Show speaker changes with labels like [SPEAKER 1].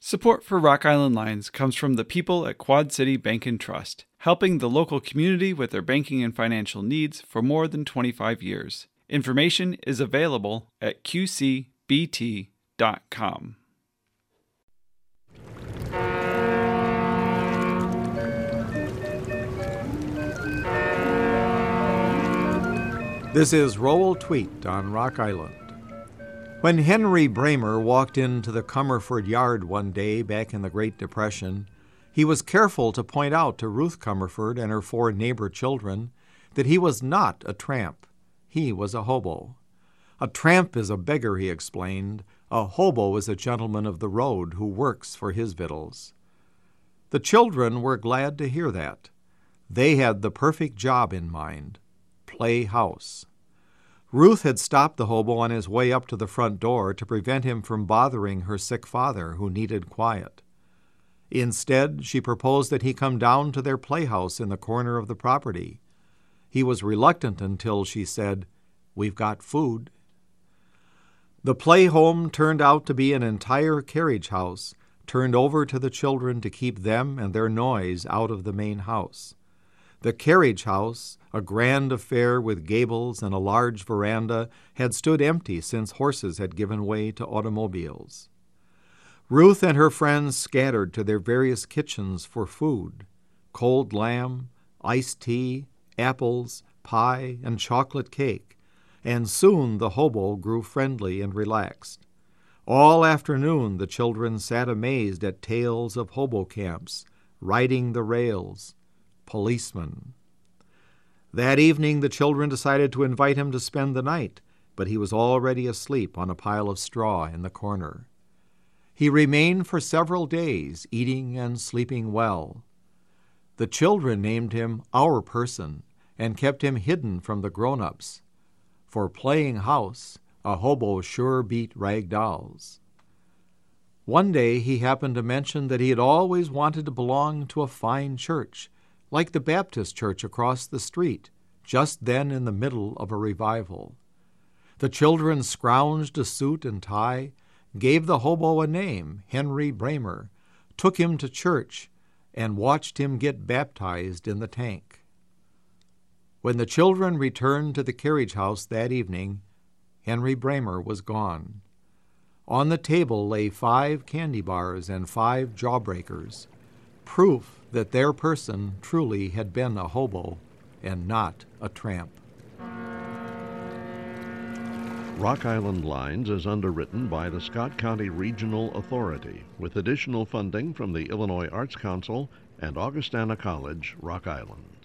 [SPEAKER 1] Support for Rock Island Lines comes from the people at Quad City Bank and Trust, helping the local community with their banking and financial needs for more than 25 years. Information is available at qcbt.com.
[SPEAKER 2] This is Roald Tweet on Rock Island. When Henry Bramer walked into the Comerford yard one day back in the Great Depression, he was careful to point out to Ruth Comerford and her four neighbor children that he was not a tramp. He was a hobo. A tramp is a beggar, he explained. A hobo is a gentleman of the road who works for his victuals. The children were glad to hear that. They had the perfect job in mind play house. Ruth had stopped the hobo on his way up to the front door to prevent him from bothering her sick father, who needed quiet. Instead, she proposed that he come down to their playhouse in the corner of the property. He was reluctant until she said, We've got food. The play home turned out to be an entire carriage house, turned over to the children to keep them and their noise out of the main house. The carriage house, a grand affair with gables and a large veranda, had stood empty since horses had given way to automobiles. Ruth and her friends scattered to their various kitchens for food cold lamb, iced tea, apples, pie, and chocolate cake, and soon the hobo grew friendly and relaxed. All afternoon the children sat amazed at tales of hobo camps, riding the rails, policeman. That evening, the children decided to invite him to spend the night, but he was already asleep on a pile of straw in the corner. He remained for several days, eating and sleeping well. The children named him Our Person and kept him hidden from the grown ups. For playing house, a hobo sure beat rag dolls. One day he happened to mention that he had always wanted to belong to a fine church like the Baptist church across the street, just then in the middle of a revival. The children scrounged a suit and tie, gave the hobo a name, Henry Bramer, took him to church, and watched him get baptized in the tank. When the children returned to the carriage house that evening, Henry Bramer was gone. On the table lay five candy bars and five jawbreakers, proof that their person truly had been a hobo and not a tramp.
[SPEAKER 3] Rock Island Lines is underwritten by the Scott County Regional Authority with additional funding from the Illinois Arts Council and Augustana College, Rock Island.